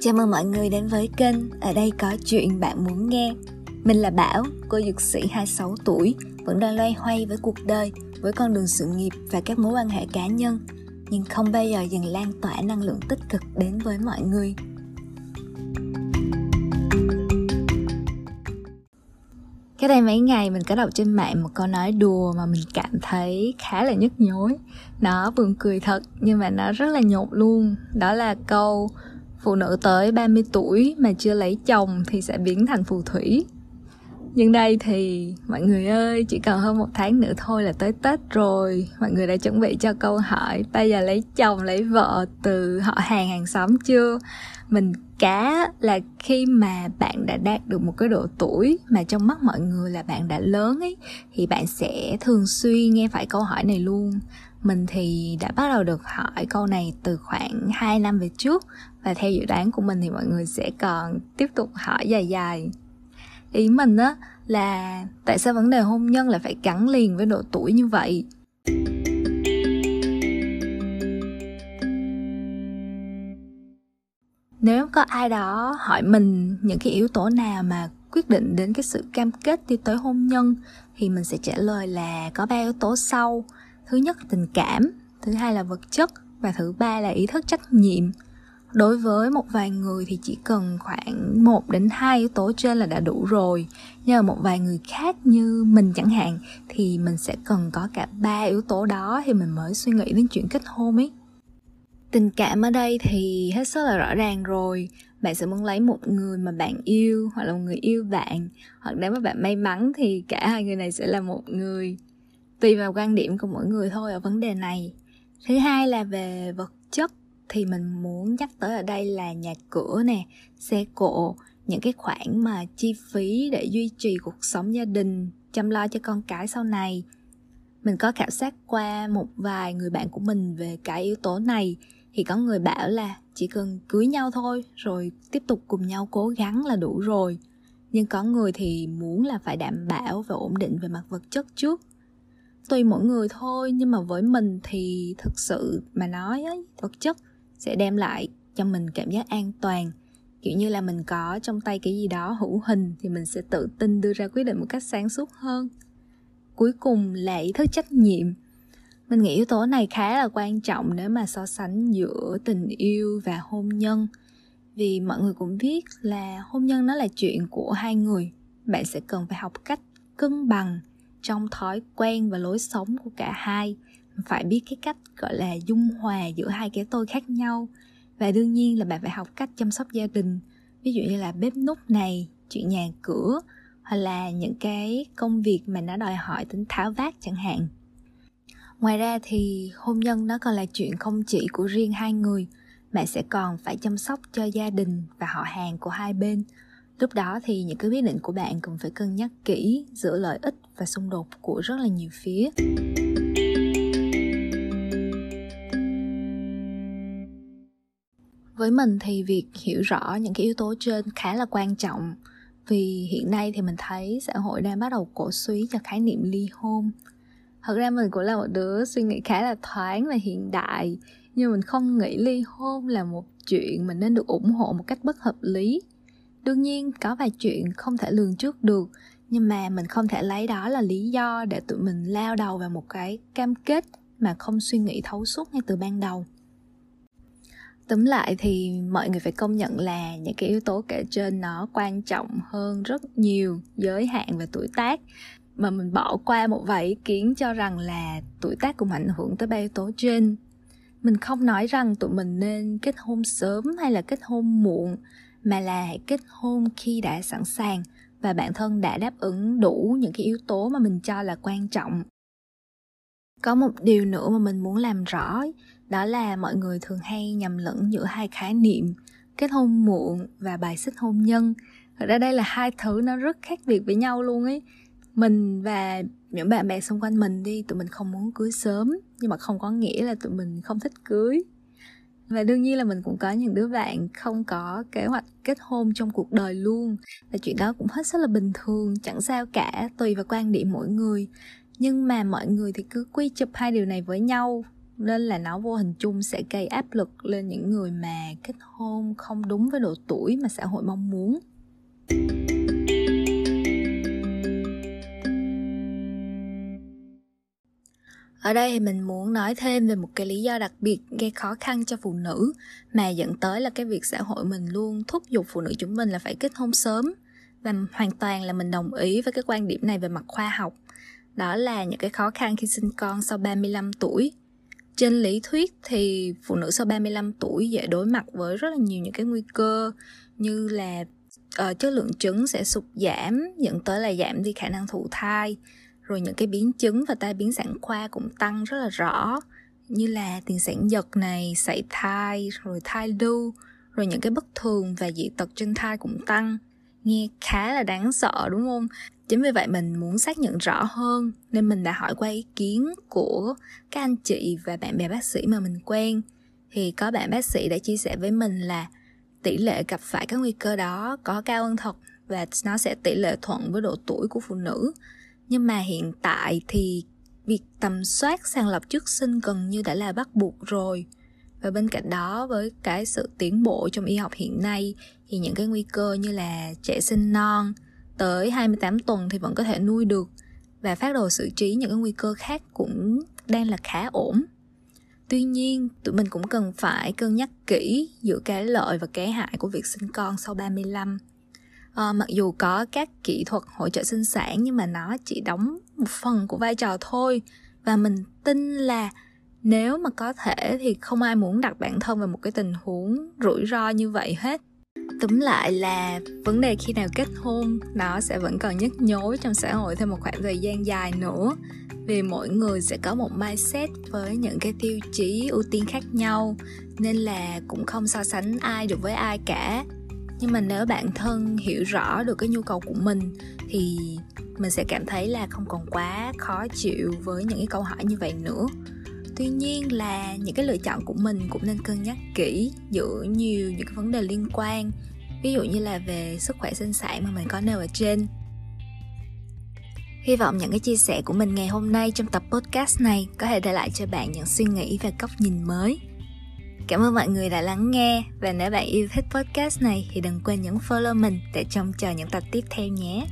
Chào mừng mọi người đến với kênh Ở đây có chuyện bạn muốn nghe. Mình là Bảo, cô dược sĩ 26 tuổi Vẫn đang loay hoay với cuộc đời Với con đường sự nghiệp và các mối quan hệ cá nhân. Nhưng không bao giờ dừng lan tỏa năng lượng tích cực đến với mọi người. Cái đây mấy ngày mình có đọc trên mạng một câu nói đùa mà mình cảm thấy khá là nhức nhối. Nó buồn cười thật nhưng mà nó rất là nhột luôn. Đó là câu phụ nữ tới 30 tuổi mà chưa lấy chồng thì sẽ biến thành phù thủy. Nhưng đây thì, mọi người ơi, chỉ còn hơn một tháng nữa thôi là tới tết rồi. Mọi người đã chuẩn bị cho câu hỏi, bây giờ lấy chồng, lấy vợ từ họ hàng hàng xóm chưa? Mình cá là khi mà bạn đã đạt được một cái độ tuổi mà trong mắt mọi người là bạn đã lớn ấy, thì bạn sẽ thường xuyên nghe phải câu hỏi này luôn. Mình thì đã bắt đầu được hỏi câu này từ khoảng 2 năm về trước và theo dự đoán của mình thì mọi người sẽ còn tiếp tục hỏi dài dài. Ý mình á là tại sao vấn đề hôn nhân lại phải gắn liền với độ tuổi như vậy? Nếu có ai đó hỏi mình những cái yếu tố nào mà quyết định đến cái sự cam kết đi tới hôn nhân, thì mình sẽ trả lời là có ba yếu tố sau. Thứ nhất là tình cảm, thứ hai là vật chất, và thứ ba là ý thức trách nhiệm. Đối với một vài người thì chỉ cần khoảng 1 đến 2 yếu tố trên là đã đủ rồi. Nhưng mà một vài người khác như mình chẳng hạn, thì mình sẽ cần có cả ba yếu tố đó thì mình mới suy nghĩ đến chuyện kết hôn ấy tình cảm ở đây thì hết sức là rõ ràng rồi. Bạn sẽ muốn lấy một người mà bạn yêu hoặc là một người yêu bạn, hoặc nếu mà bạn may mắn thì cả hai người này sẽ là một người. Tùy vào quan điểm của mỗi người thôi ở vấn đề này. Thứ hai là về vật chất, thì mình muốn nhắc tới ở đây là nhà cửa nè, xe cộ, những cái khoản mà chi phí để duy trì cuộc sống gia đình, chăm lo cho con cái sau này. Mình có khảo sát qua một vài người bạn của mình về cái yếu tố này thì có người bảo là chỉ cần cưới nhau thôi rồi tiếp tục cùng nhau cố gắng là đủ rồi. Nhưng có người thì muốn là phải đảm bảo và ổn định về mặt vật chất trước. Tùy mỗi người thôi nhưng mà với mình thì thực sự mà nói ấy, vật chất sẽ đem lại cho mình cảm giác an toàn. Kiểu như là mình có trong tay cái gì đó hữu hình thì mình sẽ tự tin đưa ra quyết định một cách sáng suốt hơn. Cuối cùng là ý thức trách nhiệm mình nghĩ yếu tố này khá là quan trọng nếu mà so sánh giữa tình yêu và hôn nhân. Vì mọi người cũng biết là hôn nhân nó là chuyện của hai người. Bạn sẽ cần phải học cách cân bằng trong thói quen và lối sống của cả hai. Phải biết cái cách, gọi là, dung hòa giữa hai cái tôi khác nhau. Và đương nhiên là bạn phải học cách chăm sóc gia đình. Ví dụ như là bếp nút này, chuyện nhà cửa, hoặc là những cái công việc mà nó đòi hỏi tính tháo vát chẳng hạn ngoài ra thì hôn nhân nó còn là chuyện không chỉ của riêng hai người bạn sẽ còn phải chăm sóc cho gia đình và họ hàng của hai bên. Lúc đó thì những cái quyết định của bạn cần phải cân nhắc kỹ giữa lợi ích và xung đột của rất là nhiều phía. Với mình thì việc hiểu rõ những cái yếu tố trên khá là quan trọng, vì hiện nay thì mình thấy xã hội đang bắt đầu cổ suý cho khái niệm ly hôn thật ra mình cũng là một đứa suy nghĩ khá là thoáng và hiện đại, nhưng mình không nghĩ ly hôn là một chuyện mình nên được ủng hộ một cách bất hợp lý. Đương nhiên, có vài chuyện không thể lường trước được, nhưng mà mình không thể lấy đó là lý do để tụi mình lao đầu vào một cái cam kết mà không suy nghĩ thấu suốt ngay từ ban đầu. Tóm lại thì mọi người phải công nhận là những cái yếu tố kể trên nó quan trọng hơn rất nhiều giới hạn về tuổi tác mà mình bỏ qua một vài ý kiến cho rằng là tuổi tác cũng ảnh hưởng tới ba yếu tố trên. Mình không nói rằng tụi mình nên kết hôn sớm hay là kết hôn muộn, mà là hãy kết hôn khi đã sẵn sàng và bản thân đã đáp ứng đủ những cái yếu tố mà mình cho là quan trọng. Có một điều nữa mà mình muốn làm rõ, đó là mọi người thường hay nhầm lẫn giữa hai khái niệm, kết hôn muộn và bài xích hôn nhân. Thật ra đây là hai thứ nó rất khác biệt với nhau luôn ấy mình và những bạn bè xung quanh mình đi, tụi mình không muốn cưới sớm, nhưng mà không có nghĩa là tụi mình không thích cưới. Và đương nhiên là mình cũng có những đứa bạn không có kế hoạch kết hôn trong cuộc đời luôn, và chuyện đó cũng hết sức là bình thường, chẳng sao cả, tùy vào quan điểm mỗi người. Nhưng mà mọi người thì cứ quy chụp hai điều này với nhau, nên là nó vô hình chung sẽ gây áp lực lên những người mà kết hôn không đúng với độ tuổi mà xã hội mong muốn. Ở đây thì mình muốn nói thêm về một cái lý do đặc biệt gây khó khăn cho phụ nữ mà dẫn tới là cái việc xã hội mình luôn thúc giục phụ nữ chúng mình là phải kết hôn sớm. Và hoàn toàn là mình đồng ý với cái quan điểm này về mặt khoa học. Đó là những cái khó khăn khi sinh con sau 35 tuổi. Trên lý thuyết thì phụ nữ sau 35 tuổi dễ đối mặt với rất là nhiều những cái nguy cơ như là uh, chất lượng trứng sẽ sụt giảm dẫn tới là giảm đi khả năng thụ thai rồi những cái biến chứng và tai biến sản khoa cũng tăng rất là rõ. Như là tiền sản giật này, sảy thai, rồi thai lưu, rồi những cái bất thường và dị tật trên thai cũng tăng. Nghe khá là đáng sợ, đúng không? Chính vì vậy mình muốn xác nhận rõ hơn, nên mình đã hỏi qua ý kiến của các anh chị và bạn bè bác sĩ mà mình quen. Thì có bạn bác sĩ đã chia sẻ với mình là tỷ lệ gặp phải các nguy cơ đó có cao hơn thật và nó sẽ tỷ lệ thuận với độ tuổi của phụ nữ nhưng mà hiện tại thì việc tầm soát sàng lọc trước sinh gần như đã là bắt buộc rồi. Và bên cạnh đó với cái sự tiến bộ trong y học hiện nay thì những cái nguy cơ như là trẻ sinh non tới 28 tuần thì vẫn có thể nuôi được. Và phát đồ xử trí những cái nguy cơ khác cũng đang là khá ổn. Tuy nhiên, tụi mình cũng cần phải cân nhắc kỹ giữa cái lợi và cái hại của việc sinh con sau 35 à, mặc dù có các kỹ thuật hỗ trợ sinh sản nhưng mà nó chỉ đóng một phần của vai trò thôi. Và mình tin là nếu mà có thể thì không ai muốn đặt bản thân vào một cái tình huống rủi ro như vậy hết. Túm lại là vấn đề khi nào kết hôn nó sẽ vẫn còn nhức nhối trong xã hội thêm một khoảng thời gian dài nữa. Vì mỗi người sẽ có một mindset với những cái tiêu chí ưu tiên khác nhau nên là cũng không so sánh ai được với ai cả nhưng mà nếu bản thân hiểu rõ được cái nhu cầu của mình, thì mình sẽ cảm thấy là không còn quá khó chịu với những cái câu hỏi như vậy nữa. Tuy nhiên là những cái lựa chọn của mình cũng nên cân nhắc kỹ giữa nhiều những cái vấn đề liên quan. Ví dụ như là về sức khỏe sinh sản mà mình có nêu ở trên. Hy vọng những cái chia sẻ của mình ngày hôm nay trong tập podcast này có thể để lại cho bạn những suy nghĩ và góc nhìn mới. Cảm ơn mọi người đã lắng nghe và nếu bạn yêu thích podcast này thì đừng quên nhấn follow mình để trông chờ những tập tiếp theo nhé.